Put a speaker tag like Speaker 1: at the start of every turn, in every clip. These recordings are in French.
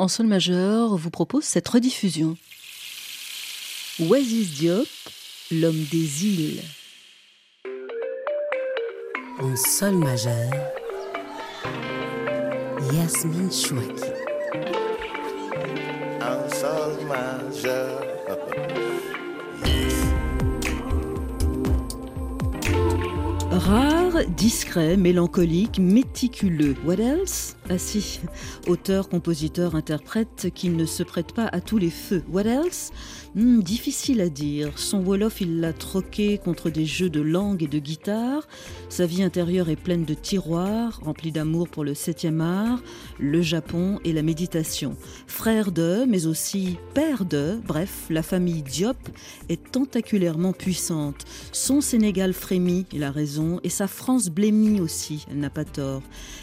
Speaker 1: en sol majeur, vous propose cette rediffusion. Oasis Diop, l'homme des îles.
Speaker 2: En sol majeur, Yasmine Chouaki.
Speaker 3: En sol majeur.
Speaker 1: Rare, discret, mélancolique, méticuleux. What else? Ah si, auteur, compositeur, interprète qui ne se prête pas à tous les feux. What else? Hmm, difficile à dire. Son Wolof, il l'a troqué contre des jeux de langue et de guitare. Sa vie intérieure est pleine de tiroirs, remplis d'amour pour le septième art, le Japon et la méditation. Frère de, mais aussi père de, bref, la famille Diop est tentaculairement puissante. Son Sénégal frémit, il a raison, et sa France blémit aussi, elle n'a pas tort.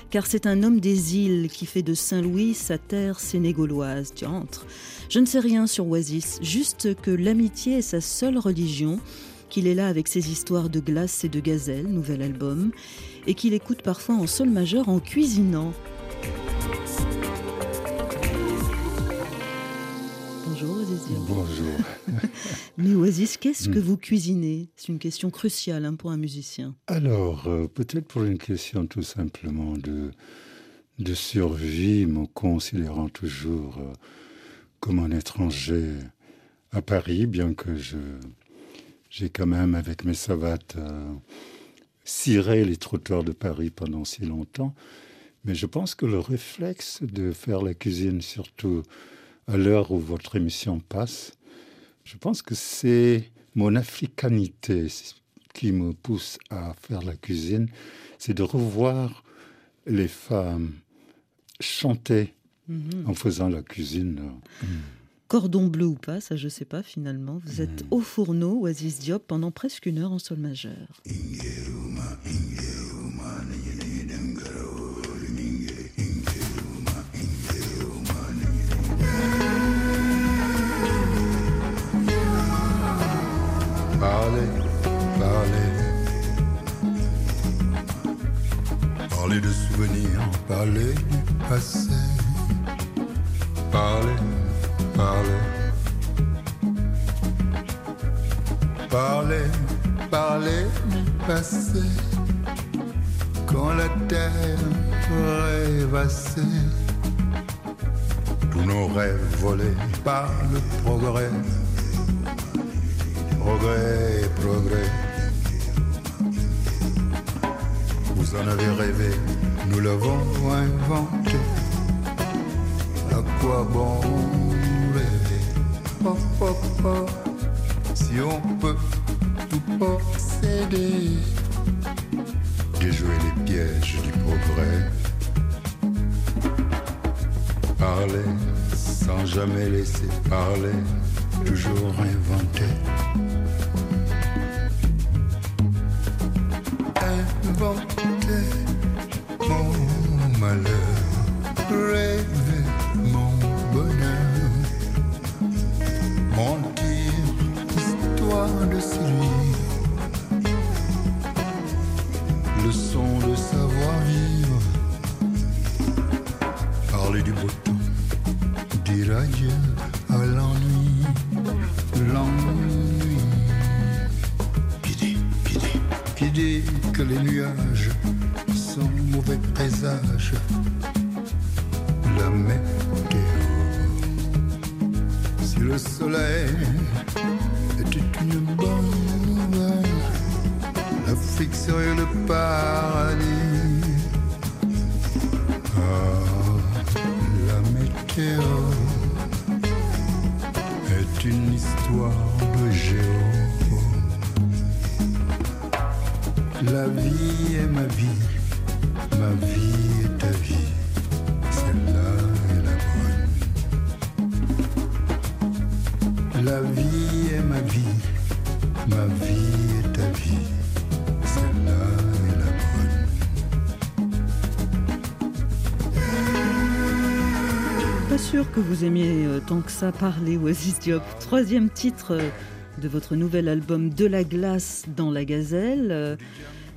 Speaker 1: Car c'est un homme des îles qui fait de Saint-Louis sa terre sénégaloise. Tu entres. Je ne sais rien sur Oasis, juste que l'amitié est sa seule religion, qu'il est là avec ses histoires de glace et de gazelle, nouvel album, et qu'il écoute parfois en sol majeur en cuisinant. Mais Oasis, qu'est-ce que vous cuisinez? C'est une question cruciale hein, pour un musicien.
Speaker 4: Alors, euh, peut-être pour une question tout simplement de, de survie, me considérant toujours euh, comme un étranger à Paris, bien que je j'ai quand même, avec mes savates, euh, ciré les trottoirs de Paris pendant si longtemps. Mais je pense que le réflexe de faire la cuisine, surtout à l'heure où votre émission passe, je pense que c'est mon africanité qui me pousse à faire la cuisine, c'est de revoir les femmes chanter en faisant la cuisine.
Speaker 1: Cordon bleu ou pas, ça je sais pas finalement. Vous êtes au fourneau, Oasis Diop, pendant presque une heure en sol majeur.
Speaker 4: Parlez du passé. Parlez, parlez. Parlez, parlez du passé. Quand la terre rêvassait. Tous nos rêves volés par le progrès. Progrès, progrès. Vous en avez rêvé, nous l'avons inventé. À quoi bon rêver? Oh, oh, oh, Si on peut tout posséder, déjouer les pièges du progrès. Parler sans jamais laisser parler, toujours inventer. inventer rêver La vie est ma vie, ma vie est ta vie, celle-là est la bonne.
Speaker 1: Pas sûr que vous aimiez euh, tant que ça parler, Oasis Diop. Troisième titre euh, de votre nouvel album De la glace dans la gazelle.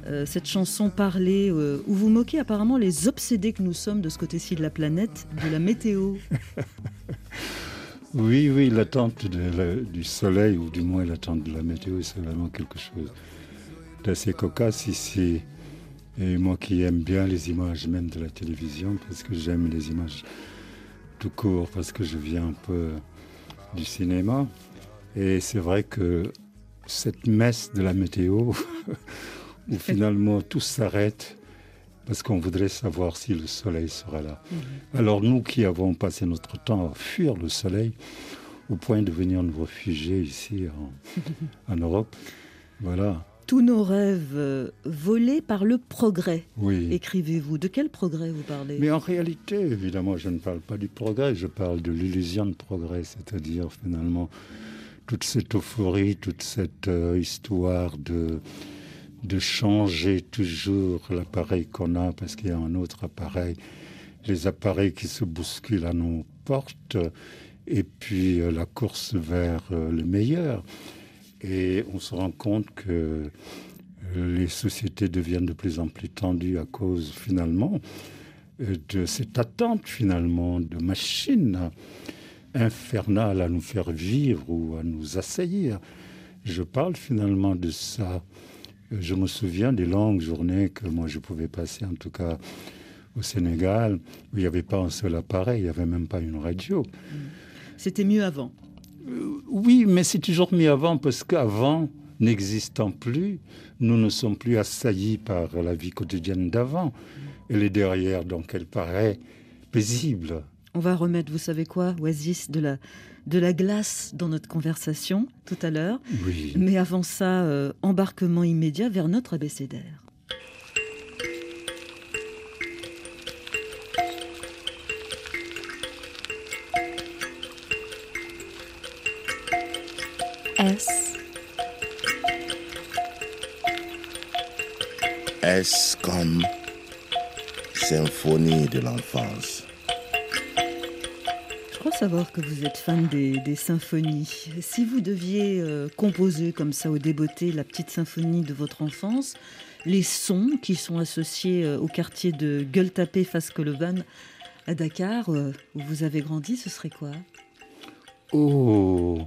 Speaker 1: Euh, cette chanson parlait euh, où vous moquez apparemment les obsédés que nous sommes de ce côté-ci de la planète, de la météo.
Speaker 4: oui, oui, l'attente du soleil, ou du moins l'attente de la météo, c'est vraiment quelque chose d'assez cocasse ici. Et moi qui aime bien les images même de la télévision, parce que j'aime les images tout court, parce que je viens un peu du cinéma. Et c'est vrai que cette messe de la météo, où finalement tout s'arrête parce qu'on voudrait savoir si le soleil sera là. Mhm. Alors nous qui avons passé notre temps à fuir le soleil, au point de venir nous réfugier ici en, Europe, voilà.
Speaker 1: Tous nos rêves euh, volés par le progrès, oui. écrivez-vous. De quel progrès vous parlez?
Speaker 4: Mais en réalité, évidemment, je ne parle pas du progrès, je parle de l'illusion de progrès, c'est-à-dire finalement toute cette euphorie, toute cette euh, histoire de, de changer toujours l'appareil qu'on a parce qu'il y a un autre appareil, les appareils qui se bousculent à nos portes, et puis euh, la course vers euh, le meilleur. Et on se rend compte que les sociétés deviennent de plus en plus tendues à cause finalement de cette attente finalement de machines infernale à nous faire vivre ou à nous assaillir. Je parle finalement de ça. Je me souviens des longues journées que moi je pouvais passer, en tout cas au Sénégal, où il n'y avait pas un seul appareil, il n'y avait même pas une radio.
Speaker 1: C'était mieux avant.
Speaker 4: Euh, oui, mais c'est toujours mieux avant parce qu'avant, n'existant plus, nous ne sommes plus assaillis par la vie quotidienne d'avant. Elle est derrière, donc elle paraît paisible.
Speaker 1: On va remettre, vous savez quoi, Oasis, de la, de la glace dans notre conversation tout à l'heure.
Speaker 4: Oui.
Speaker 1: Mais avant ça, euh, embarquement immédiat vers notre abécédaire.
Speaker 2: S.
Speaker 3: S comme symphonie de l'enfance
Speaker 1: crois savoir que vous êtes fan des, symphonies. Si vous deviez euh, composer comme ça au débeauté la petite symphonie de votre enfance, les sons qui sont associés euh, au quartier de Gueule-Tapé, Fascolevan, à Dakar, euh, où vous avez grandi, ce serait quoi?
Speaker 4: Oh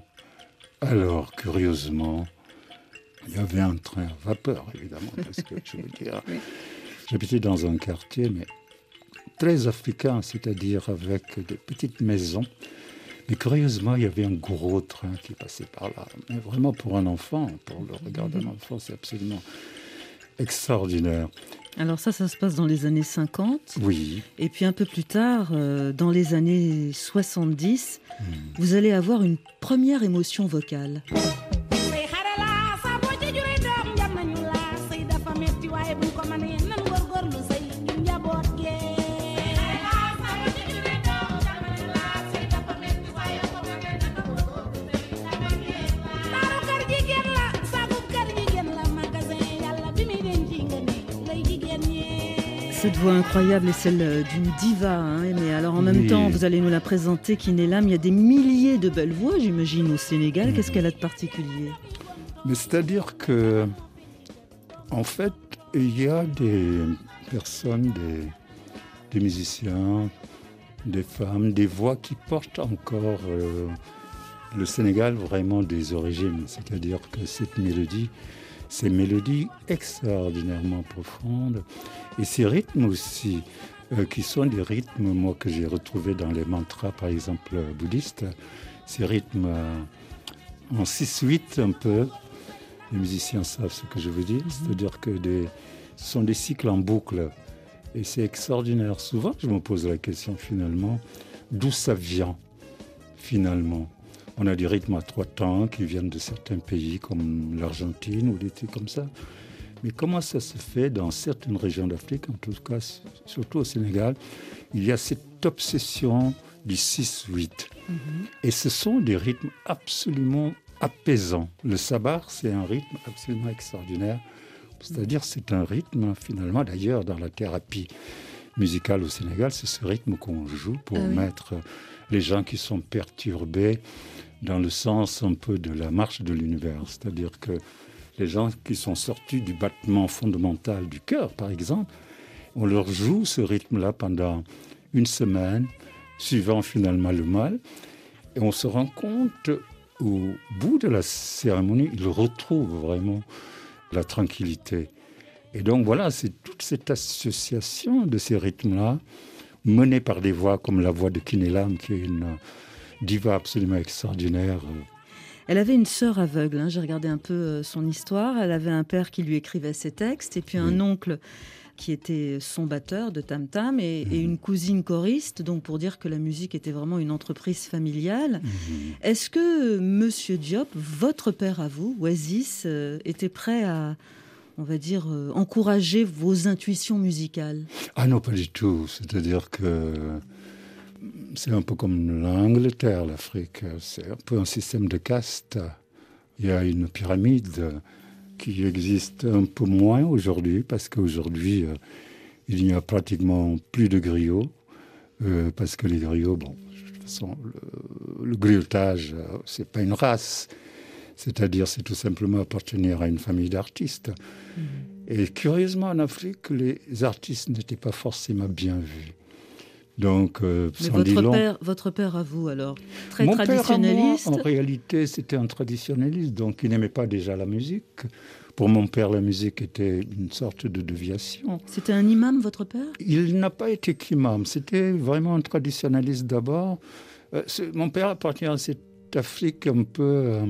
Speaker 4: Alors, curieusement, il y avait un train à vapeur, évidemment, parce que je veux dire, j'habitais dans un quartier, mais très africain, c'est-à-dire avec des petites maisons. Mais curieusement, il y avait un gros train qui passait par là. Mais vraiment pour un enfant, pour le regard d'un enfant, c'est absolument extraordinaire.
Speaker 1: Alors ça, ça se passe dans les années 50.
Speaker 4: Oui.
Speaker 1: Et puis un peu plus tard, euh, dans les années 70, hmm. vous allez avoir une première émotion vocale. Voix incroyable est celle euh, d'une diva, hein, mais alors en même temps, vous allez nous la présenter, qui n'est là, mais il y a des milliers de belles voix, j'imagine, au Sénégal. Qu'est-ce qu'elle a de particulier?
Speaker 4: Mais c'est-à-dire que, en fait, il y a des personnes, des, musiciens, des femmes, des voix qui portent encore euh, le Sénégal vraiment des origines. C'est-à-dire que cette mélodie, ces mélodies extraordinairement profondes et ces rythmes aussi, euh, qui sont des rythmes moi, que j'ai retrouvés dans les mantras, par exemple, bouddhistes, ces rythmes euh, en 6-8 un peu. Les musiciens savent ce que je veux dire, mhm. c'est-à-dire que des, ce sont des cycles en boucle. Et c'est extraordinaire. Souvent, je me pose la question finalement, d'où ça vient finalement? On a des rythmes à trois temps qui viennent de certains pays comme l'Argentine ou des trucs comme ça. Mais comment ça se fait dans certaines régions d'Afrique, en tout cas surtout au Sénégal, il y a cette obsession du 6-8. Mm-hmm. Et ce sont des rythmes absolument apaisants. Le sabar, c'est un rythme absolument extraordinaire. C'est-à-dire c'est un rythme finalement, d'ailleurs dans la thérapie musicale au Sénégal, c'est ce rythme qu'on joue pour ah mettre les gens qui sont perturbés dans le sens un peu de la marche de l'univers. C'est-à-dire que Les gens qui sont sortis du battement fondamental du cœur, par exemple, on leur joue ce rythme-là pendant une semaine, suivant finalement le mal. Et on se rend compte, au bout de la cérémonie, ils retrouvent vraiment la tranquillité. Et donc voilà, c'est toute cette association de ces rythmes-là, menée par des voix comme la voix de Kinelam, qui est une diva absolument extraordinaire.
Speaker 1: Elle avait une sœur aveugle, hein. j'ai regardé un peu euh, son histoire. Elle avait un père qui lui écrivait ses textes, et puis un oncle qui était son batteur de tam tam et, mhm. une cousine choriste, donc pour dire que la musique était vraiment une entreprise familiale. Mhm. Est-ce que Monsieur Diop, votre père à vous, Oasis, euh, était prêt à on va dire, euh, encourager vos intuitions musicales?
Speaker 4: Ah non, pas du tout. C'est-à-dire que c'est un peu comme l'Angleterre, l'Afrique. C'est un peu un système de caste. Il y a une pyramide qui existe un peu moins aujourd'hui, parce qu'aujourd'hui, euh, il n'y a pratiquement plus de griots, euh, parce que les griots, bon, de toute façon, le, le griotage, euh, c'est pas une race, c'est-à-dire c'est tout simplement appartenir à une famille d'artistes. Mm-hmm. Et curieusement, en Afrique, les artistes n'étaient pas forcément bien vus.
Speaker 1: Donc, euh, Mais votre, père, votre père à vous, alors Très traditionnaliste
Speaker 4: En réalité, c'était un traditionnaliste, donc il n'aimait pas déjà la musique. Pour mon père, la musique était une sorte de déviation.
Speaker 1: C'était un imam, votre père?
Speaker 4: Il n'a pas été qu'imam, c'était vraiment un traditionnaliste d'abord. Euh, mon père appartient à cette Afrique un peu, euh,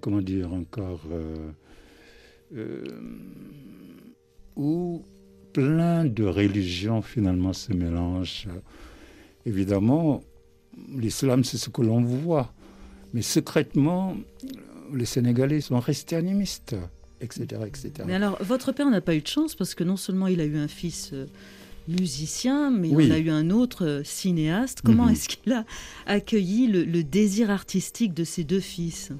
Speaker 4: comment dire encore, où plein de religions finalement se mélangent. Évidemment, l'islam, c'est ce que l'on voit. Mais secrètement, les Sénégalais sont restés animistes, etc. etc.
Speaker 1: Mais alors, votre père n'a pas eu de chance parce que non seulement il a eu un fils euh, musicien, mais il a eu un autre euh, cinéaste. Comment mhm. est-ce qu'il a accueilli le, désir artistique de ses deux fils?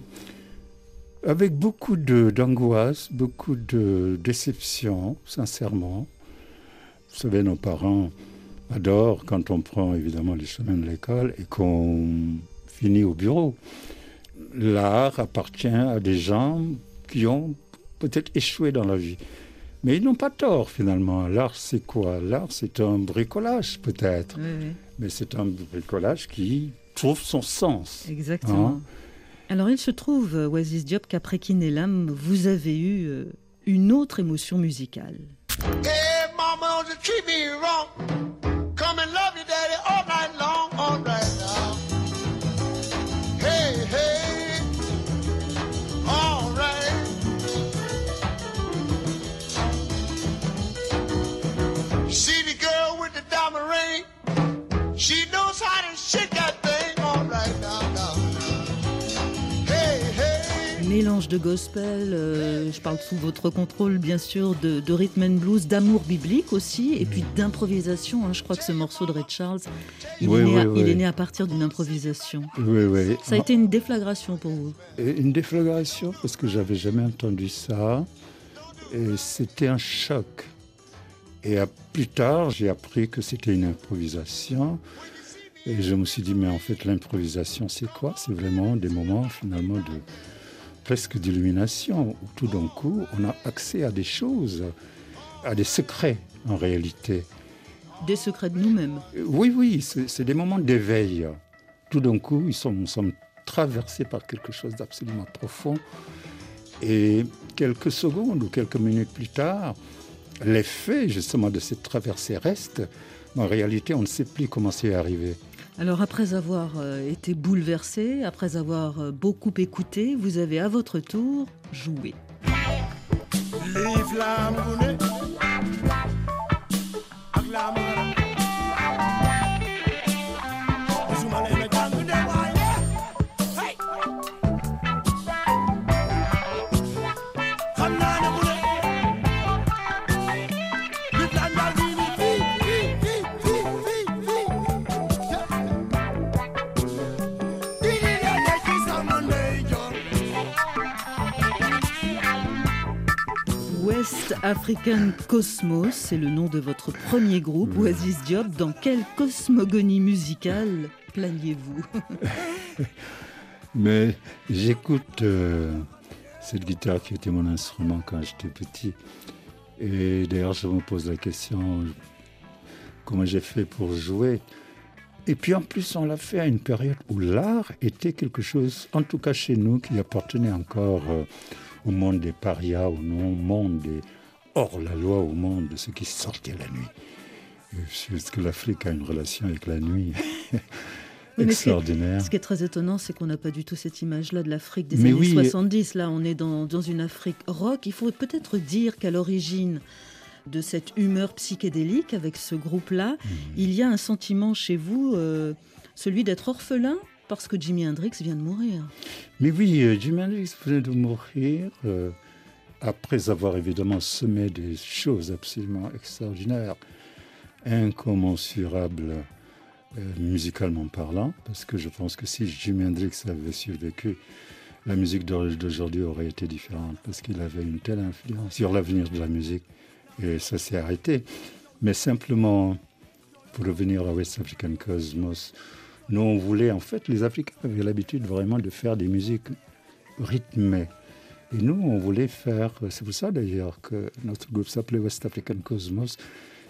Speaker 4: Avec beaucoup d'angoisse, beaucoup de déception, sincèrement. Vous savez, nos parents adorent quand on prend évidemment les chemins de l'école et qu'on finit au bureau. L'art appartient à des gens qui ont peut-être échoué dans la vie. Mais ils n'ont pas tort finalement. L'art, c'est quoi? L'art, c'est un bricolage peut-être. Mais c'est un bricolage qui trouve son sens.
Speaker 1: Exactement. Hein? Alors il se trouve, Oasis Diop, qu'après Kinelam, vous avez eu euh, une autre émotion musicale. Don't treat me wrong. Mélange de gospel, euh, je parle sous votre contrôle bien sûr, de, de rhythm and blues, d'amour biblique aussi, et puis d'improvisation. Hein. Je crois que ce morceau de Ray Charles, il, est, né à, partir d'une improvisation. Ça a été une déflagration pour vous
Speaker 4: Une déflagration parce que j'avais jamais entendu ça. Et c'était un choc. Et plus tard, j'ai appris que c'était une improvisation. Et je me suis dit, mais en fait, l'improvisation, c'est quoi? C'est vraiment des moments finalement de, presque d'illumination, où tout d'un coup, on a accès à des choses, à des secrets en réalité.
Speaker 1: Des secrets de nous-mêmes
Speaker 4: Oui, oui, c'est des moments d'éveil. Tout d'un coup, ils sont, nous sommes traversés par quelque chose d'absolument profond. Et quelques secondes ou quelques minutes plus tard, l'effet justement de cette traversée reste. Mais en réalité, on ne sait plus comment c'est arrivé.
Speaker 1: Alors après avoir euh, été bouleversé, après avoir euh, beaucoup écouté, vous avez à votre tour joué. African Cosmos, c'est le nom de votre premier groupe, Oasis Diop. Dans quelle cosmogonie musicale planiez-vous
Speaker 4: Mais j'écoute euh, cette guitare qui était mon instrument quand j'étais petit. Et d'ailleurs, je me pose la question comment j'ai fait pour jouer? Et puis en plus, on l'a fait à une période où l'art était quelque chose, en tout cas chez nous, qui appartenait encore euh, au monde des parias, au monde des hors la loi, au monde de ceux qui sortaient la nuit. Est-ce que l'Afrique a une relation avec la nuit extraordinaire.
Speaker 1: Ce qui, est, très étonnant, c'est qu'on n'a pas du tout cette image-là de l'Afrique des années 70. Là, on est dans, dans une Afrique rock. Il faut peut-être dire qu'à l'origine de cette humeur psychédélique avec ce groupe-là, mhm. il y a un sentiment chez vous, euh, celui d'être orphelin parce que Jimi Hendrix vient de mourir.
Speaker 4: Mais oui, euh, Jimi Hendrix vient de mourir euh, après avoir évidemment semé des choses absolument extraordinaires, incommensurables musicalement parlant, parce que je pense que si Jimi Hendrix avait survécu, la musique d'aujourd'hui aurait été différente, parce qu'il avait une telle influence sur l'avenir de la musique et ça s'est arrêté. Mais simplement, pour revenir à West African Cosmos, nous, on voulait, en fait, les Africains avaient l'habitude vraiment de faire des musiques rythmées. Et nous, on voulait faire, c'est pour ça d'ailleurs que notre groupe s'appelait West African Cosmos,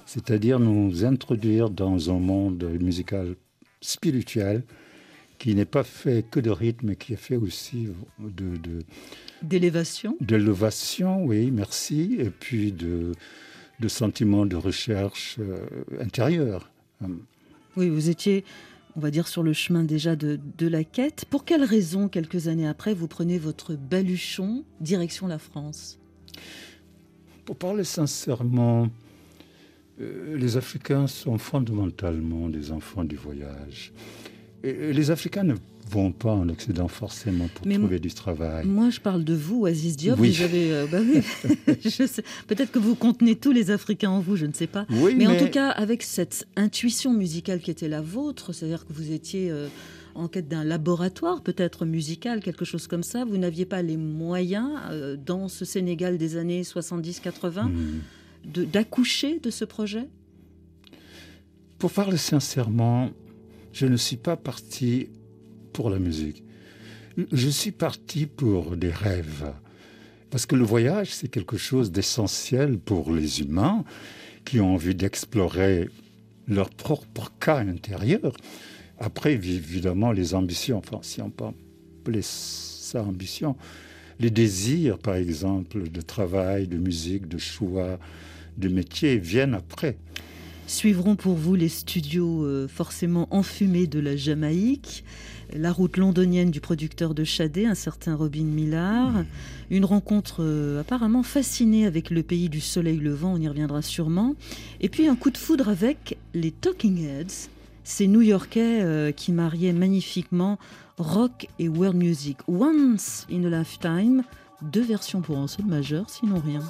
Speaker 4: c'est-à-dire nous introduire dans un monde musical spirituel qui n'est pas fait que de rythme, mais qui est fait aussi de,
Speaker 1: D'élévation
Speaker 4: D'élévation, oui, merci. Et puis de, de sentiments de recherche euh, intérieure.
Speaker 1: Oui, vous étiez, on va dire, sur le chemin déjà de, de, la quête. Pour quelle raison, quelques années après, vous prenez votre baluchon direction la France?
Speaker 4: Pour parler sincèrement, euh, les Africains sont fondamentalement des enfants du voyage. Et les Africains ne vont pas en Occident forcément pour trouver du travail.
Speaker 1: Moi, je parle de vous, Aziz Diop. Oui. Euh, bah peut-être que vous contenez tous les Africains en vous, je ne sais pas. mais, en tout cas, avec cette intuition musicale qui était la vôtre, c'est-à-dire que vous étiez euh, en quête d'un laboratoire, peut-être musical, quelque chose comme ça, vous n'aviez pas les moyens, euh, dans ce Sénégal des années 70-80, hmm. d'accoucher de ce projet?
Speaker 4: Pour parler sincèrement, je ne suis pas parti pour la musique. Je suis parti pour des rêves. Parce que le voyage, c'est quelque chose d'essentiel pour les humains qui ont envie d'explorer leur propre cas intérieur. Après, évidemment, les ambitions, enfin, si on peut appeler ça ambition, les désirs, par exemple, de travail, de musique, de choix, de métier, viennent après.
Speaker 1: Suivront pour vous les studios euh, forcément enfumés de la Jamaïque la route londonienne du producteur de Chadé, un certain Robin Millard, une rencontre euh, apparemment fascinée avec le pays du soleil levant, on y reviendra sûrement, et puis un coup de foudre avec les Talking Heads, ces New-Yorkais euh, qui mariaient magnifiquement rock et world music. Once in a lifetime, deux versions pour un seul majeur, sinon rien.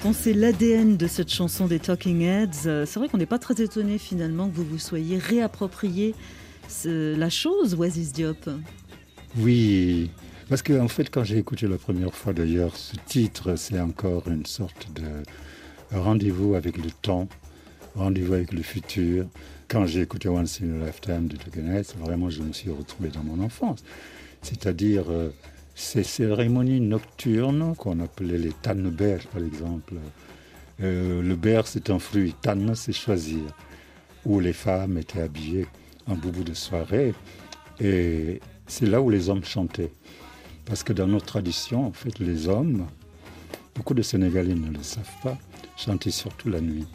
Speaker 1: Quand on sait l'ADN de cette chanson des Talking Heads, euh, c'est vrai qu'on n'est pas très étonné finalement que vous vous soyez réapproprié la chose, Oasis Diop.
Speaker 4: Oui, parce qu'en en fait quand j'ai écouté la première fois d'ailleurs, ce titre c'est encore une sorte de rendez-vous avec le temps, rendez-vous avec le futur. Quand j'ai écouté Once in a Lifetime de Talking Heads, vraiment je me suis retrouvé dans mon enfance. C'est-à-dire... Euh, ces cérémonies nocturnes qu'on appelait les tannebers, par exemple. Euh, le ber, c'est un fruit. Tanne, c'est choisir. Où les femmes étaient habillées en boubou de soirée. Et c'est là où les hommes chantaient. Parce que dans notre tradition, en fait, les hommes, beaucoup de Sénégalais ne le savent pas, chantaient surtout la nuit.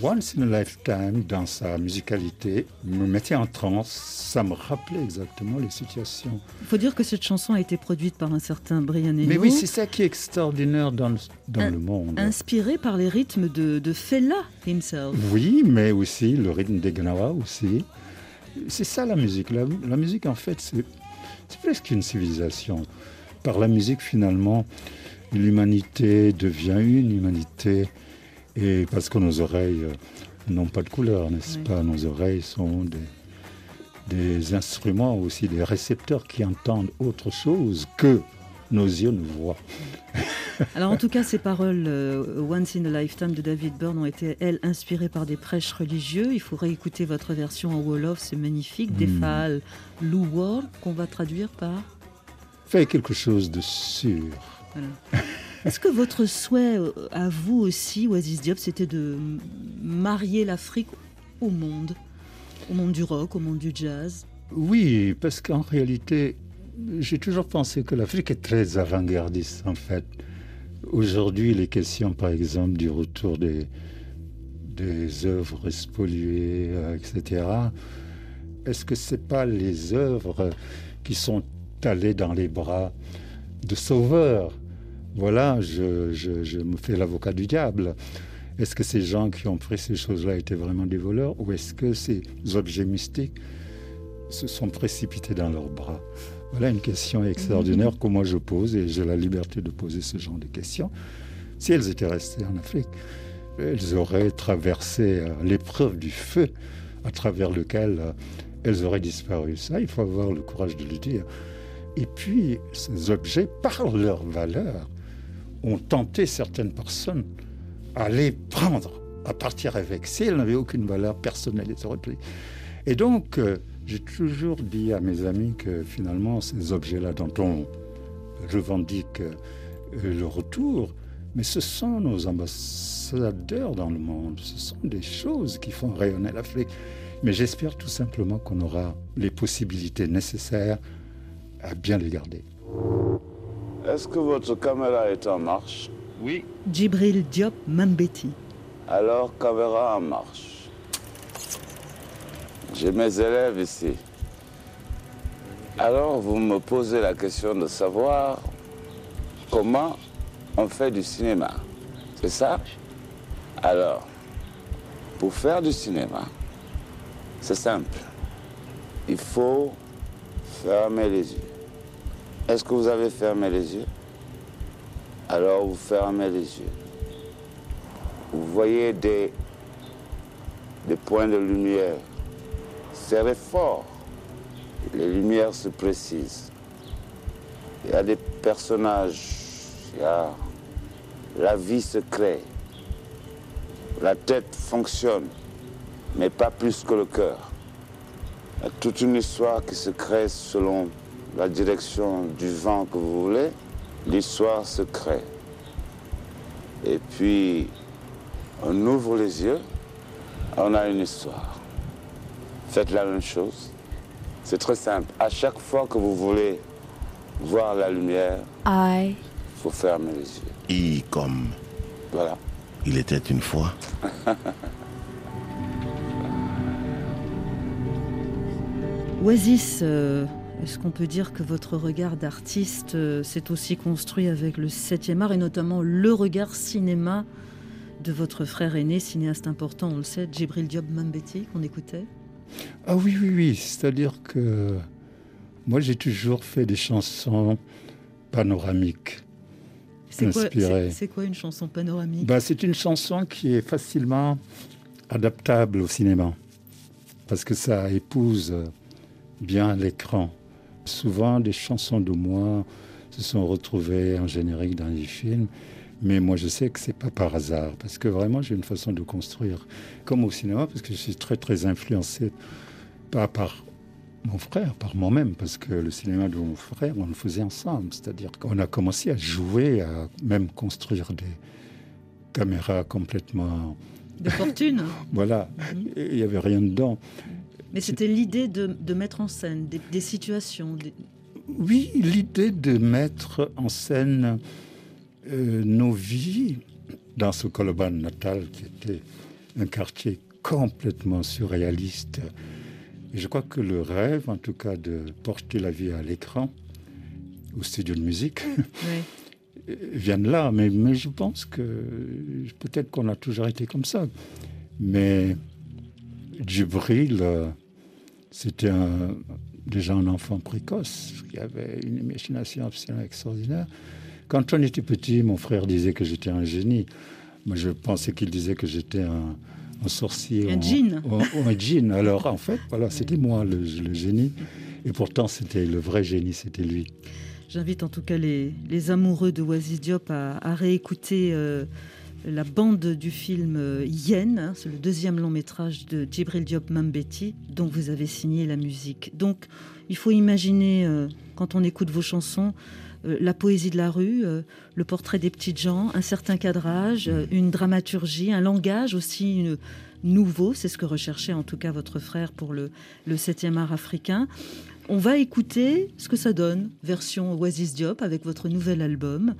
Speaker 4: Once in a Lifetime, dans sa musicalité, me mettait en transe. Ça me rappelait exactement les situations.
Speaker 1: Il faut dire que cette chanson a été produite par un certain Brian Eno.
Speaker 4: Mais oui, c'est ça qui est extraordinaire dans, dans le monde.
Speaker 1: Inspiré par les rythmes de, de Fela himself.
Speaker 4: Oui, mais aussi le rythme des Gnawa aussi. C'est ça la musique. La, la musique, en fait, c'est presque une civilisation. Par la musique, finalement, l'humanité devient une humanité et parce que nos oreilles euh, n'ont pas de couleur, n'est-ce pas? Nos oreilles sont des, des, instruments aussi, des récepteurs qui entendent autre chose que nos yeux ne voient.
Speaker 1: Alors en tout cas, ces paroles euh, Once in a Lifetime de David Byrne ont été, elles, inspirées par des prêches religieux. Il faudrait écouter votre version en Wolof, c'est magnifique. Des mmh. Lou World, qu'on va traduire par
Speaker 4: Fais quelque chose de sûr.
Speaker 1: Voilà. Est-ce que votre souhait euh, à vous aussi, Oasis Diop, c'était de marier l'Afrique au monde? Au monde du rock, au monde du jazz?
Speaker 4: Oui, parce qu'en réalité, j'ai toujours pensé que l'Afrique est très avant-gardiste en fait. Aujourd'hui, les questions, par exemple, du retour des, des œuvres spoliées, euh, etc., est-ce que ce n'est pas les œuvres qui sont allées dans les bras de sauveurs? Voilà, je, me fais l'avocat du diable. Est-ce que ces gens qui ont pris ces choses-là étaient vraiment des voleurs ou est-ce que ces objets mystiques se sont précipités dans leurs bras? Voilà une question extraordinaire que moi je pose et j'ai la liberté de poser ce genre de questions. Si elles étaient restées en Afrique, elles auraient traversé euh, l'épreuve du feu à travers lequel euh, elles auraient disparu. Ça, il faut avoir le courage de le dire. Et puis, ces objets, par leur valeur, ont tenté certaines personnes à les prendre, à partir avec. Si elles n'avaient aucune valeur personnelle, et auraient Et donc, euh, j'ai toujours dit à mes amis que finalement, ces objets-là dont on revendique euh, le retour, mais ce sont nos ambassadeurs dans le monde, ce sont des choses qui font rayonner l'Afrique. Mais j'espère tout simplement qu'on aura les possibilités nécessaires à bien les garder.
Speaker 5: Est-ce que votre caméra est en marche
Speaker 6: Oui.
Speaker 1: Djibril Diop Mambeti.
Speaker 5: Alors, caméra en marche. J'ai mes élèves ici. Alors, vous me posez la question de savoir comment on fait du cinéma. C'est ça? Alors, pour faire du cinéma, c'est simple. Il faut fermer les yeux. Est-ce que vous avez fermé les yeux? Alors vous fermez les yeux. Vous voyez des, points de lumière. Serrez fort. Les lumières se précisent. Il y a des personnages. La vie se crée. La tête fonctionne, mais pas plus que le cœur. Il y a toute une histoire qui se crée selon la direction du vent que vous voulez, l'histoire se crée. Et puis, on ouvre les yeux, on a une histoire. Faites la même chose. C'est très simple. À chaque fois que vous voulez voir la lumière, il faut fermer les yeux.
Speaker 3: I comme.
Speaker 5: Voilà.
Speaker 3: Il était une fois.
Speaker 1: Oasis, euh, est-ce qu'on peut dire que votre regard d'artiste euh, s'est aussi construit avec le 7e art et notamment le regard cinéma de votre frère aîné, cinéaste important, on le sait, Djibril Diop Mambeti, qu'on écoutait?
Speaker 4: Ah oui, oui, oui. C'est-à-dire que moi, j'ai toujours fait des chansons panoramiques.
Speaker 1: C'est quoi une chanson panoramique?
Speaker 4: Bah, C'est une chanson qui est facilement adaptable au cinéma parce que ça épouse bien l'écran. Souvent, des chansons de moi se sont retrouvées en générique dans les films. Mais moi, je sais que c'est pas par hasard, parce que vraiment, j'ai une façon de construire, comme au cinéma, parce que je suis très, très influencé, pas par mon frère, par moi-même, parce que le cinéma de mon frère, on le faisait ensemble. C'est-à-dire qu'on a commencé à jouer, à même construire des caméras complètement...
Speaker 1: De fortune
Speaker 4: Voilà, mhm. il n'y avait rien dedans.
Speaker 1: Mais c'était l'idée de, mettre en scène des, situations.
Speaker 4: Oui, l'idée de mettre en scène euh, nos vies dans ce Coloban natal qui était un quartier complètement surréaliste. Et je crois que le rêve, en tout cas, de porter la vie à l'écran, au studio de musique, vient de là. Mais, mais je pense que peut-être qu'on a toujours été comme ça. Mais Djibril, euh, c'était un, déjà un enfant précoce qui avait une imagination absolument extraordinaire. Quand on était petit, mon frère disait que j'étais un génie. Moi, je pensais qu'il disait que j'étais un, sorcier.
Speaker 1: Un djinn.
Speaker 4: un djinn. Alors, en fait, voilà, c'était moi le, génie. Et pourtant, c'était le vrai génie, c'était lui.
Speaker 1: J'invite en tout cas les, amoureux de Oasis Diop à, réécouter euh, la bande du film euh, Yen, hein, c'est le deuxième long métrage de Djibril Diop Mambeti, dont vous avez signé la musique. Donc, il faut imaginer, euh, quand on écoute vos chansons, euh, la poésie de la rue, le portrait des petites gens, un certain cadrage, une dramaturgie, un langage aussi nouveau. C'est ce que recherchait en tout cas votre frère pour le, le 7e art africain. On va écouter ce que ça donne, version Oasis Diop avec votre nouvel album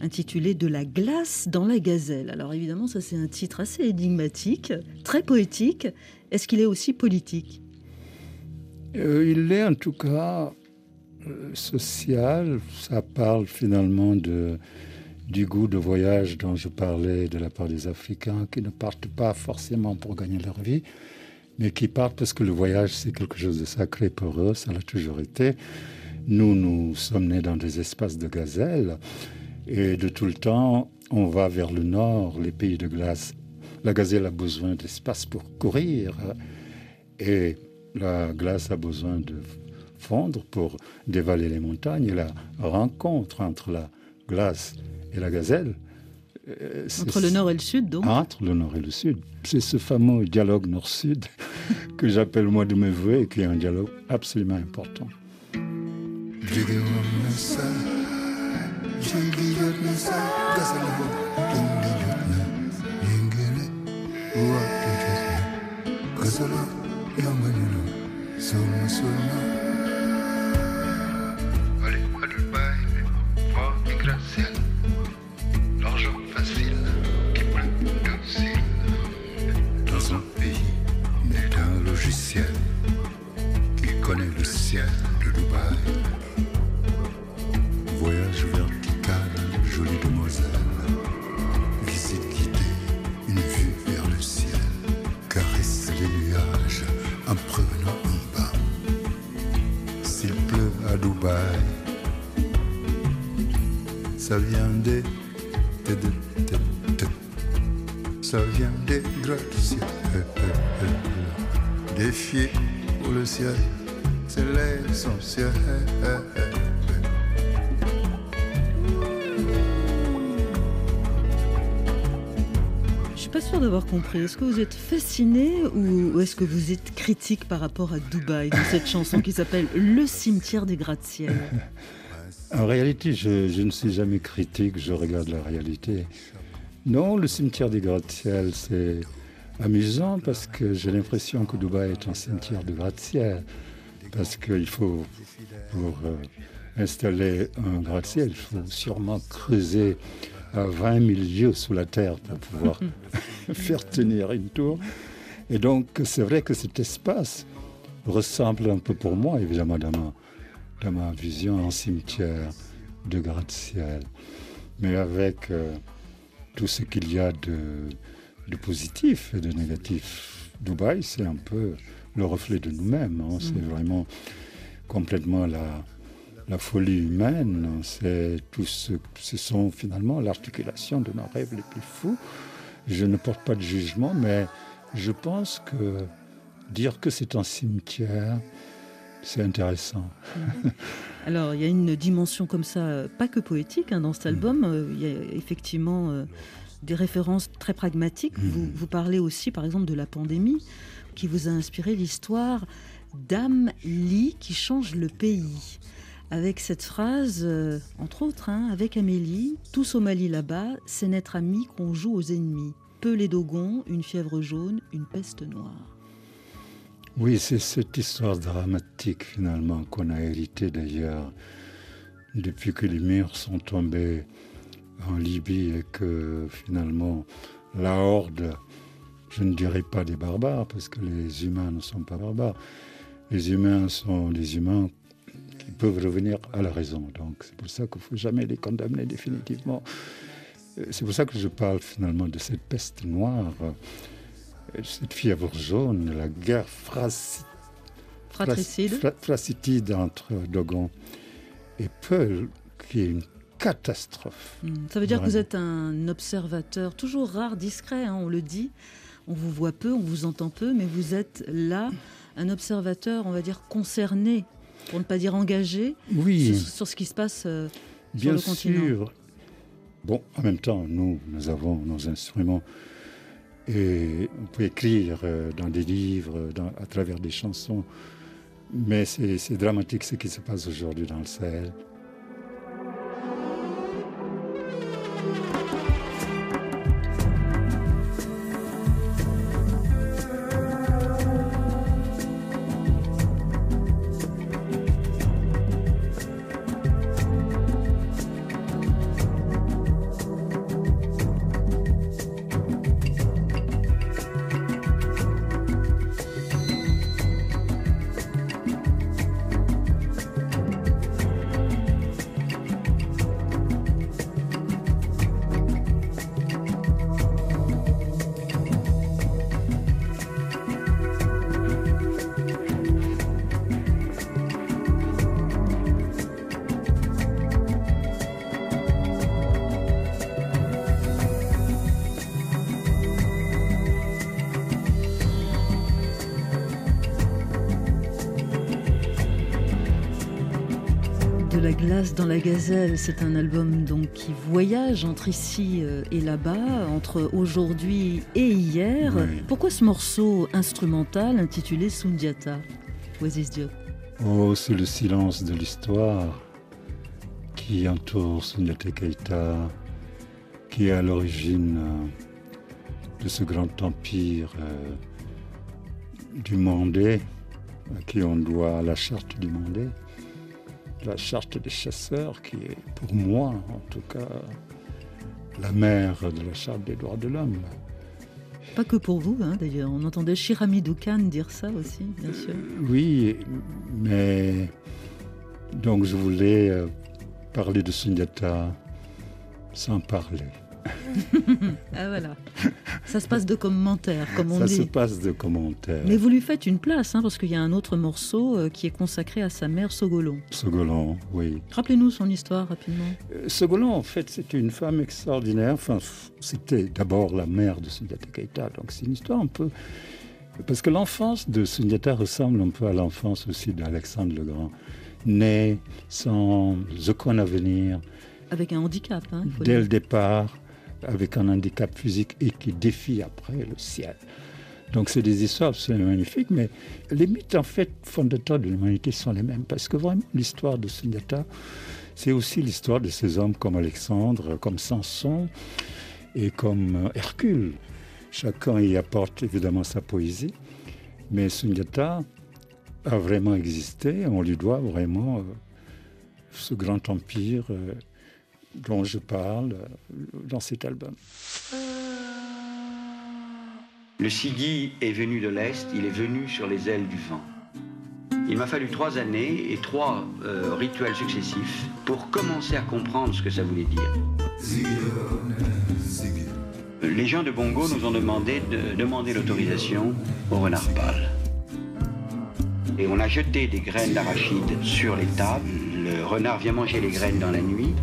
Speaker 1: intitulé De la glace dans la gazelle. Alors évidemment, ça c'est un titre assez énigmatique, très poétique. Est-ce qu'il est aussi politique?
Speaker 4: Euh, Il est en tout cas euh, social. Ça parle finalement du goût de voyage dont je parlais de la part des Africains qui ne partent pas forcément pour gagner leur vie, mais qui partent parce que le voyage c'est quelque chose de sacré pour eux, ça l'a toujours été. Nous, nous sommes nés dans des espaces de gazelles. Et de tout le temps, on va vers le nord, les pays de glace. La gazelle a besoin d'espace pour courir et la glace a besoin de fondre pour dévaler les montagnes. Et la rencontre entre la glace et la gazelle.
Speaker 1: Euh, entre le nord et le sud, donc
Speaker 4: Entre le nord et le sud. C'est ce fameux dialogue nord-sud que j'appelle moi de mes voeux et qui est un dialogue absolument important. Dans un pays né d'un logiciel qui connaît le ciel ça vient des. Ça vient des gratte-ciel. Des filles pour le ciel, c'est l'essentiel.
Speaker 1: pas sûr d'avoir compris. Est-ce que vous êtes fasciné ou est-ce que vous êtes critique par rapport à Dubaï, dans cette chanson qui s'appelle Le cimetière des gratte-ciel?
Speaker 4: En réalité, je, ne suis jamais critique, je regarde la réalité. Non, le cimetière des gratte-ciel, c'est amusant parce que j'ai l'impression que Dubaï est un cimetière de gratte-ciel. Parce qu'il faut, pour euh, installer un gratte-ciel, il faut sûrement creuser à 20 000 lieues sous la terre pour pouvoir faire tenir une tour. Et donc, c'est vrai que cet espace ressemble un peu pour moi, évidemment, dans ma, vision, en cimetière de gratte-ciel. Mais avec euh, tout ce qu'il y a de, de, positif et de négatif. Dubaï, c'est un peu le reflet de nous-mêmes. Hein. C'est mm. vraiment complètement la, la folie humaine, c'est tout ce, ce sont finalement l'articulation de nos rêves les plus fous. Je ne porte pas de jugement, mais je pense que dire que c'est un cimetière, c'est intéressant.
Speaker 1: Alors, il y a une dimension comme ça, pas que poétique, hein, dans cet album. Euh, Il y a effectivement euh, des références très pragmatiques. Vous, vous parlez aussi, par exemple, de la pandémie, qui vous a inspiré l'histoire d'Am Lee qui change le pays. Avec cette phrase, euh, entre autres, hein, avec Amélie, tous au Mali là-bas, c'est notre ami qu'on joue aux ennemis. Peu les dogons, une fièvre jaune, une peste noire.
Speaker 4: Oui, c'est cette histoire dramatique finalement qu'on a héritée d'ailleurs depuis que les murs sont tombés en Libye et que finalement la horde, je ne dirais pas des barbares parce que les humains ne sont pas barbares, les humains sont des humains qui peuvent revenir à la raison. Donc c'est pour ça qu'il ne faut jamais les condamner définitivement. Euh, C'est pour ça que je parle finalement de cette peste noire, cette fièvre jaune, la guerre
Speaker 1: Fratricide.
Speaker 4: fra- fratricide entre Dogon et Peul, qui est une catastrophe.
Speaker 1: Hmm, Ça veut dire que vous êtes un observateur toujours rare, discret, hein, on le dit. On vous voit peu, on vous entend peu, mais vous êtes là, un observateur, on va dire, concerné, pour ne pas dire engagé,
Speaker 4: Oui,
Speaker 1: sur, sur ce qui se passe euh, sur
Speaker 4: bien
Speaker 1: le continent.
Speaker 4: sûr. Bon, en même temps, nous, nous avons nos instruments et on peut écrire euh, dans des livres, dans- à travers des chansons, mais c'est dramatique ce qui se passe aujourd'hui dans le Sahel.
Speaker 1: Voyage entre ici euh, et là-bas, entre aujourd'hui et hier.
Speaker 4: Oui.
Speaker 1: Pourquoi ce morceau instrumental intitulé Sundiata? Oasis Diop
Speaker 4: Oh, c'est le silence de l'histoire qui entoure Sundiata Keita, qui est à l'origine euh, de ce grand empire euh, du Mandé, à qui on doit la charte du Mandé, la charte des chasseurs, qui est pour moi, en tout cas, la mère de la charte des droits de l'homme.
Speaker 1: Pas que pour vous, hein, d'ailleurs. On entendait Shirami Khan dire ça aussi, bien sûr.
Speaker 4: Oui, mais donc je voulais euh, parler de Sundiata sans parler.
Speaker 1: Ah voilà. Ça se passe de commentaires, comme on
Speaker 4: Ça
Speaker 1: dit.
Speaker 4: se passe de commentaires.
Speaker 1: Mais vous lui faites une place, hein, parce qu'il y a un autre morceau euh, qui est consacré à sa mère Sogolon.
Speaker 4: Sogolon, oui.
Speaker 1: Rappelez-nous son histoire rapidement.
Speaker 4: Euh, Sogolon, en fait, c'était une femme extraordinaire. Enfin, c'était d'abord la mère de Sundiata Keita. Donc c'est une histoire un peu... Parce que l'enfance de Sundiata ressemble un peu à l'enfance aussi d'Alexandre le Grand. Né sans aucun avenir,
Speaker 1: Avec un handicap, hein, il faut
Speaker 4: dès
Speaker 1: le
Speaker 4: départ avec un handicap physique et qui défie après le ciel. Donc c'est des histoires absolument magnifiques, mais les mythes en fait fondateurs de l'humanité sont les mêmes, parce que vraiment l'histoire de Sundiata, c'est aussi l'histoire de ces hommes comme Alexandre, comme Samson et comme euh, Hercule. Chacun y apporte évidemment sa poésie, mais Sundiata a vraiment existé, on lui doit vraiment euh, ce grand empire euh, dont je parle euh, dans cet album.
Speaker 6: Le Sidi est venu de l'Est, il est venu sur les ailes du vent. Il m'a fallu trois années et trois euh, rituels successifs pour commencer à comprendre ce que ça voulait dire. Les gens de Bongo nous ont demandé de demander l'autorisation au renard pâle. Et on a jeté des graines d'arachide sur les tables. Le renard vient manger les graines dans la nuit.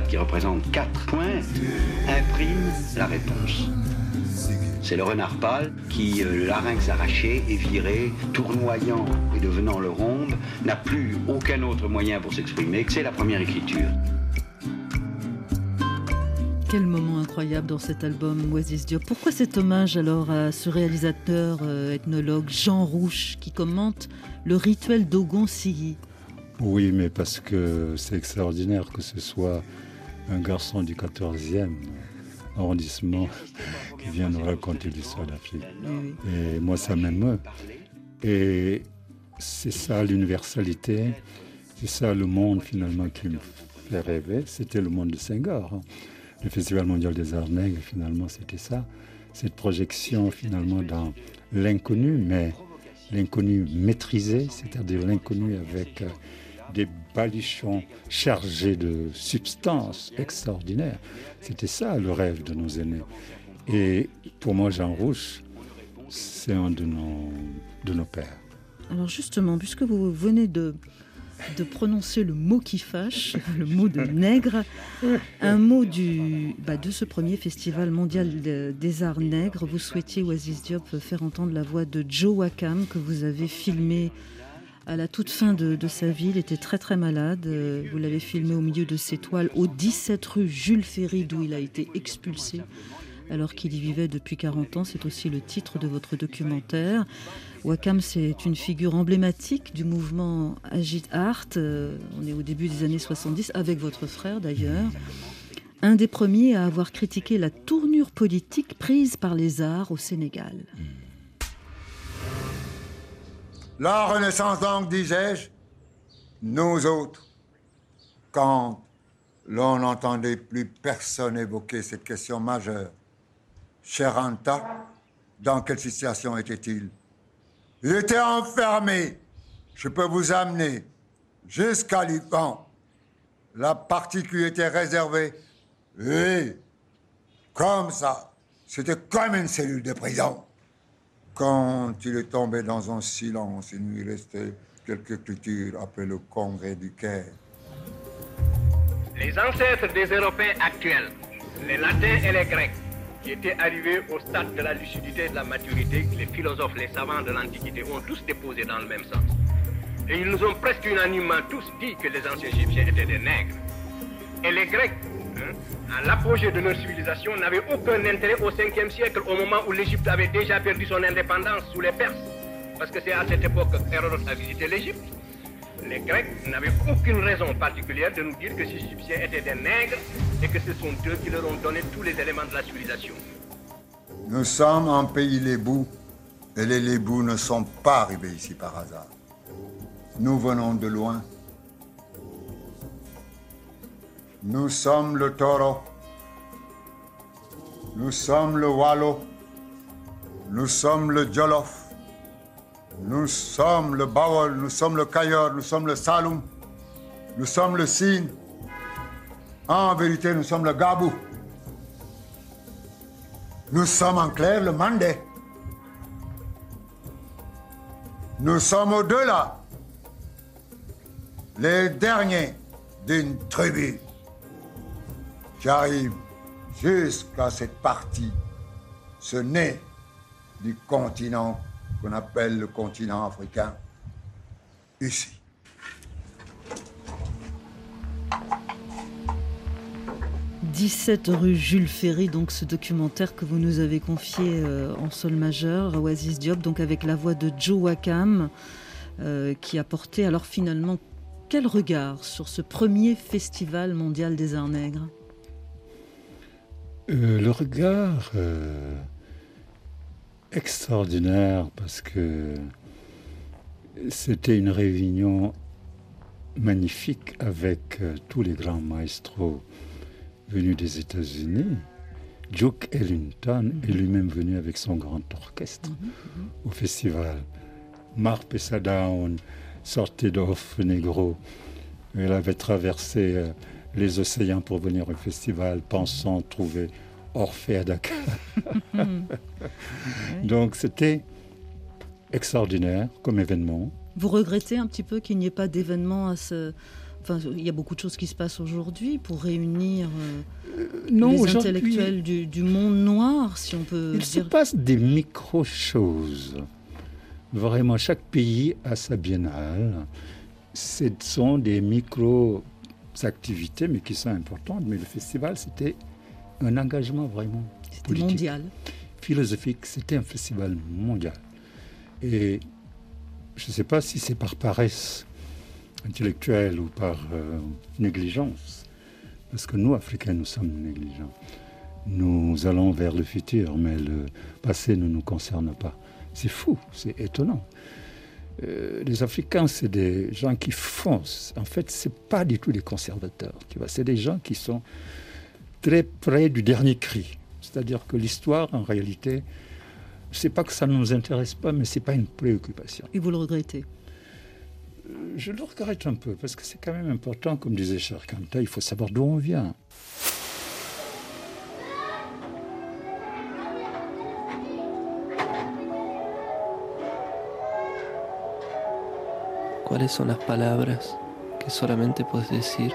Speaker 6: Qui représentent quatre points impriment la réponse. C'est le renard pâle qui, euh, le larynx arraché et viré, tournoyant et devenant le rhombe, n'a plus aucun autre moyen pour s'exprimer que c'est la première écriture.
Speaker 1: Quel moment incroyable dans cet album, Oasis Diop. Pourquoi cet hommage alors à ce réalisateur euh, ethnologue Jean Rouche qui commente le rituel d'Ogon Sigui
Speaker 4: Oui, mais parce que c'est extraordinaire que ce soit un garçon du 14e arrondissement qui vient nous raconter l'histoire d'Afrique.
Speaker 1: Oui, oui.
Speaker 4: Et moi, ça m'émeut. Et c'est ça l'universalité, c'est ça le monde finalement qui me fait rêver. C'était le monde de Senghor. hein. Le Festival mondial des arts nègres, finalement, c'était ça. Cette projection finalement dans l'inconnu, mais l'inconnu maîtrisé, c'est-à-dire l'inconnu avec euh, des baluchons chargés de substances extraordinaires. C'était ça le rêve de nos aînés. Et pour moi, Jean Rouge, c'est un de nos, de nos pères.
Speaker 1: Alors justement, puisque vous venez de, de prononcer le mot qui fâche, le mot de nègre, un mot du, bah, de ce premier festival mondial de- des arts nègres, vous souhaitiez, Oasis Diop, faire entendre la voix de Joe Wakam que vous avez filmé à la toute fin de, sa vie. Il était très très malade. Euh, Vous l'avez filmé au milieu de ses toiles au 17 rue Jules Ferry d'où il a été expulsé alors qu'il y vivait depuis 40 ans. C'est aussi le titre de votre documentaire. Wakam, c'est une figure emblématique du mouvement Agit Art. Euh, on est au début des années 70, avec votre frère d'ailleurs. Un des premiers à avoir critiqué la tournure politique prise par les arts au Sénégal.
Speaker 7: La Renaissance donc, disais-je, nous autres, quand l'on n'entendait plus personne évoquer cette question majeure, cher Anta, dans quelle situation était-il? Il était enfermé. Je peux vous amener jusqu'à Liban. La partie qui lui était réservée. Et comme ça, c'était comme une cellule de prison. Quand il est tombé dans un silence, il lui restait quelques écritures après le congrès du Caire.
Speaker 8: Les ancêtres des Européens actuels, les Latins et les Grecs, qui étaient arrivés au stade de la lucidité et de la maturité, les philosophes, les savants de l'Antiquité ont tous déposé dans le même sens. Et ils nous ont presque unanimement tous dit que les anciens Égyptiens étaient des nègres. Et les Grecs, à l'apogée de leur civilisation, n'avaient aucun intérêt au 5e siècle, au moment où l'Égypte avait déjà perdu son indépendance sous les Perses. Parce que c'est à cette époque qu'Hérodote a visité l'Égypte. Les Grecs n'avaient aucune raison particulière de nous dire que ces Égyptiens étaient des nègres et que ce sont eux qui leur ont donné tous les éléments de la civilisation.
Speaker 7: Nous sommes un pays lébou et les lébous ne sont pas arrivés ici par hasard. Nous venons de loin. Nous sommes le taureau. Nous sommes le wallo. Nous sommes le jolof. Nous sommes le bawol. Nous sommes le kayor. Nous sommes le saloum. Nous sommes le Sine. En vérité, nous sommes le gabou. Nous sommes en clair le Mandé. Nous sommes au-delà, les derniers d'une tribu qui arrive jusqu'à cette partie, ce nez du continent qu'on appelle le continent africain, ici.
Speaker 1: « 17 rue Jules Ferry, donc ce documentaire que vous nous avez confié euh, en sol majeur, Oasis Diop, donc avec la voix de Joe Wakam, euh, qui a porté alors finalement quel regard sur ce premier festival mondial des arts nègres?
Speaker 4: Euh, le regard euh, extraordinaire parce que c'était une réunion magnifique avec euh, tous les grands maestros venus des États-Unis. Duke Ellington est lui-même venu avec son grand orchestre au festival. Mark Pesadown sortait d'Off Negro. Elle avait traversé les océans pour venir au festival, pensant trouver Orphée à Dakar. Donc c'était extraordinaire comme événement.
Speaker 1: Vous regrettez un petit peu qu'il n'y ait pas d'événement à ce... Enfin, il y a beaucoup de choses qui se passent aujourd'hui pour réunir euh, les intellectuels du, du, monde noir, si on peut
Speaker 4: il
Speaker 1: dire.
Speaker 4: se passe des micro-choses. Vraiment, chaque pays a sa biennale. Ce sont des micro-activités, mais qui sont importantes. Mais le festival, c'était un engagement vraiment politique.
Speaker 1: mondial.
Speaker 4: Philosophique, c'était un festival mondial. Et je ne sais pas si c'est par paresse intellectuelle ou par euh, négligence, parce que nous, Africains, nous sommes négligents. Nous allons vers le futur, mais le passé ne nous concerne pas. C'est fou, c'est étonnant. Euh, les Africains, c'est des gens qui foncent. En fait, ce pas du tout des conservateurs. Tu vois, c'est des gens qui sont très près du dernier cri. C'est-à-dire que l'histoire, en réalité, c'est pas que ça ne nous intéresse pas, mais c'est pas une préoccupation.
Speaker 1: Et vous le regrettez?
Speaker 4: Euh, Je le regrette un peu, parce que c'est quand même important, comme disait Kanta, il faut savoir d'où on vient.
Speaker 9: ¿Cuáles son las palabras que solamente puedes decir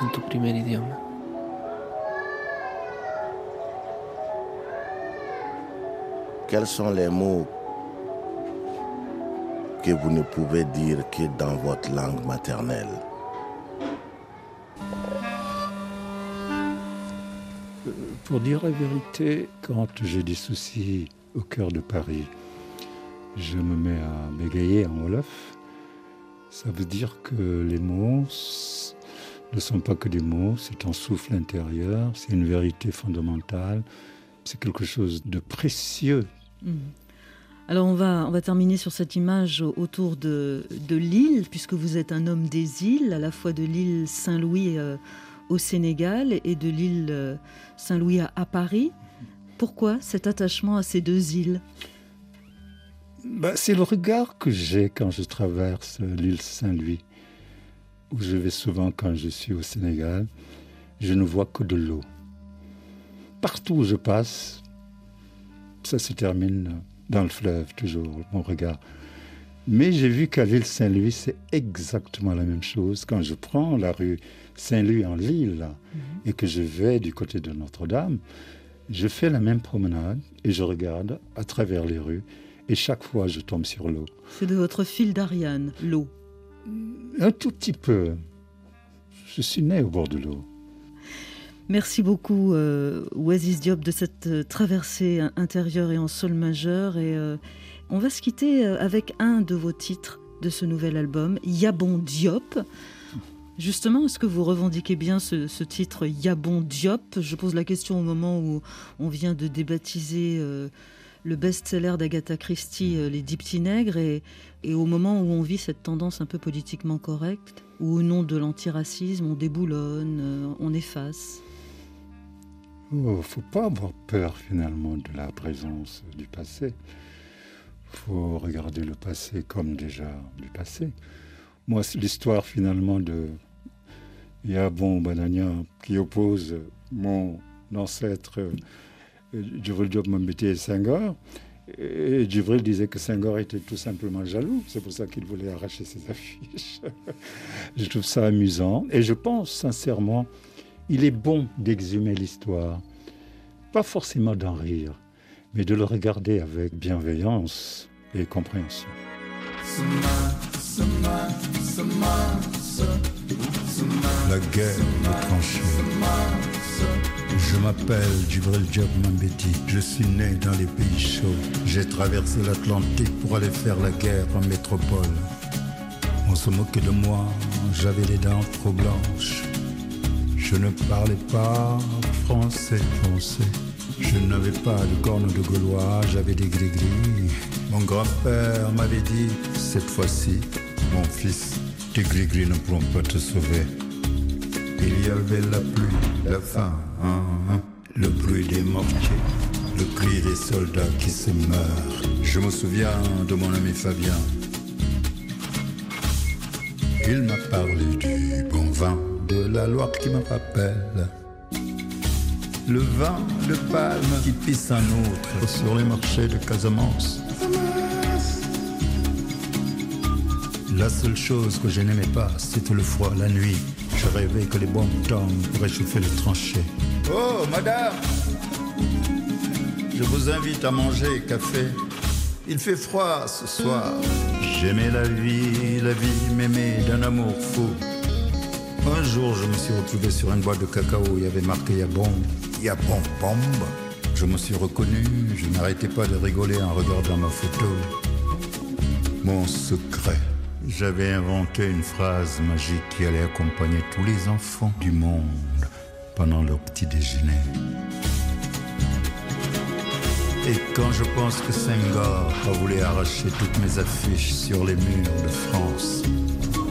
Speaker 9: en tu primer idioma?
Speaker 3: Quels sont les mots que vous ne pouvez dire que dans votre langue maternelle?
Speaker 4: Pour dire la vérité, quand j'ai des soucis au cœur de Paris, je me mets à bégayer en Wolof. Ça veut dire que les mots ne sont pas que des mots, c'est un souffle intérieur, c'est une vérité fondamentale, c'est quelque chose de précieux Mhm.
Speaker 1: Alors on va, on va terminer sur cette image autour de, de l'île, puisque vous êtes un homme des îles, à la fois de l'île Saint-Louis euh, au Sénégal et de l'île euh, Saint-Louis à, Paris. Pourquoi cet attachement à ces deux îles?
Speaker 4: Bah, C'est le regard que j'ai quand je traverse l'île Saint-Louis, où je vais souvent quand je suis au Sénégal. Je ne vois que de l'eau. Partout où je passe, ça se termine dans le fleuve, toujours, mon regard. Mais j'ai vu qu'à l'île Saint-Louis, c'est exactement la même chose. Quand je prends la rue Saint-Louis en Lille mhm. et que je vais du côté de Notre-Dame, je fais la même promenade et je regarde à travers les rues et chaque fois je tombe sur l'eau.
Speaker 1: C'est de votre fil d'Ariane, l'eau
Speaker 4: Un tout petit peu. Je suis né au bord de l'eau.
Speaker 1: Merci beaucoup, euh, Oasis Diop, de cette euh, traversée intérieure et en sol majeur. Et euh, on va se quitter avec un de vos titres de ce nouvel album, Yabon Diop. Justement, est-ce que vous revendiquez bien ce, titre Yabon Diop? Je pose la question au moment où on vient de débaptiser le best-seller d'Agatha Christie, Les Dix Petits Nègres, et, au moment où on vit cette tendance un peu politiquement correcte, où au nom de l'antiracisme, on déboulonne, on efface.
Speaker 4: Il oh, faut pas avoir peur finalement de la présence du passé. Il faut regarder le passé comme déjà du passé. Moi, c'est l'histoire finalement de Yabon Banania qui oppose mon ancêtre euh, Djibril Diop Mambéty et Senghor. Et Djibril disait que Senghor était tout simplement jaloux. C'est pour ça qu'il voulait arracher ses affiches. je trouve ça amusant. Et je pense sincèrement il est bon d'exhumer l'histoire, pas forcément d'en rire, mais de le regarder avec bienveillance et compréhension.
Speaker 10: La guerre est tranchée. Je m'appelle Djibril Diop Mambeti. Je suis né dans les pays chauds. J'ai traversé l'Atlantique pour aller faire la guerre en métropole. On se moquait de moi, j'avais les dents trop blanches. Je ne parlais pas français, français. Je n'avais pas de cornes de gaulois, j'avais des gris-gris. Mon grand-père m'avait dit, cette fois-ci, mon fils, tes gris-gris ne pourront pas te sauver. Il y avait la pluie, la faim, hein, hein. le bruit des mortiers, le cri des soldats qui se meurent. Je me souviens de mon ami Fabien. Il m'a parlé du bon vin de la Loire qui me rappelle. Le vin de palme qui pisse un autre sur les marchés de Casamance.
Speaker 4: La seule chose que je n'aimais pas, c'était le froid la nuit. Je rêvais que les bombes tombent pour réchauffer les tranchées. Oh, madame Je vous invite à manger café. Il fait froid ce soir. J'aimais la vie, la vie m'aimait d'un amour fou. Un jour, je me suis retrouvé sur une boîte de cacao. Il y avait marqué Yabon. Yabon bombe. Je me suis reconnu. Je n'arrêtais pas de rigoler en regardant ma photo. Mon secret. J'avais inventé une phrase magique qui allait accompagner tous les enfants du monde pendant leur petit déjeuner. Et quand je pense que Senghor a voulu arracher toutes mes affiches sur les murs de France,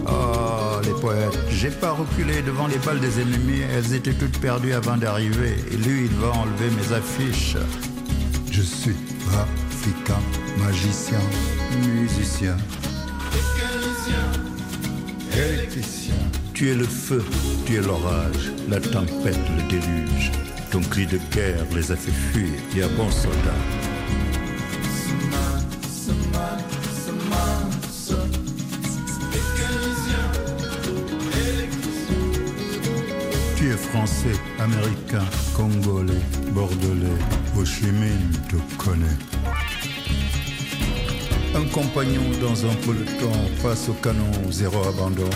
Speaker 4: oh les poètes, j'ai pas reculé devant les balles des ennemis, elles étaient toutes perdues avant d'arriver, et lui il va enlever mes affiches. Je suis africain, magicien, musicien, électricien. Tu es le feu, tu es l'orage, la tempête, le déluge. Ton cri de guerre les a fait fuir, et un bon soldat. Tu es français, américain, congolais, bordelais, Ho Chi te connaît. Un compagnon dans un peloton face au canon, zéro abandon.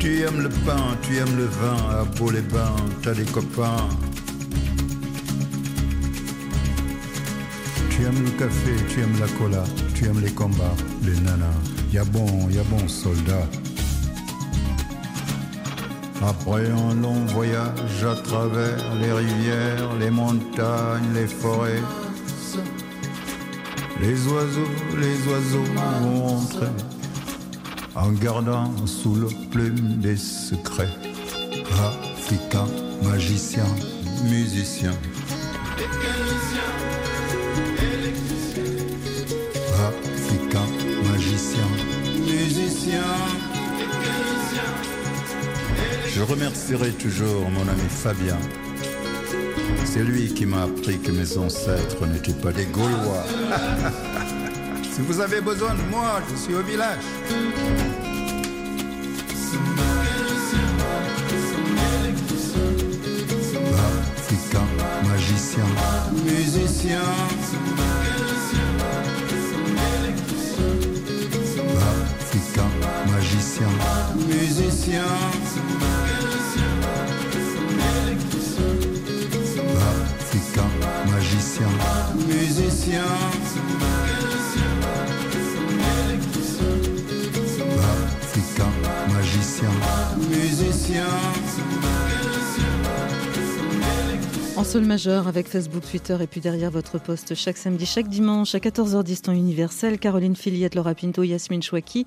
Speaker 4: Tu aimes le pain, tu aimes le vin, à beau les bains, t'as des copains. Tu aimes le café, tu aimes la cola, tu aimes les combats, les nanas. Y'a bon, y'a bon soldat. Après un long voyage à travers les rivières, les montagnes, les forêts, les oiseaux, les oiseaux vont rentrer en gardant sous le plume des secrets. Africain, magicien, musicien. Africain, magicien, musicien. Je remercierai toujours mon ami Fabien. C'est lui qui m'a appris que mes ancêtres n'étaient pas des Gaulois. si vous avez besoin de moi, je suis au village. Magicien, musicien. Magicien, musicien. Africain, magicien, musicien. Africain, magicien, musicien.
Speaker 1: En sol majeur avec Facebook, Twitter et puis derrière votre poste chaque samedi, chaque dimanche à 14h10 temps universel. Caroline Filiette, Laura Pinto, Yasmine Chouaki.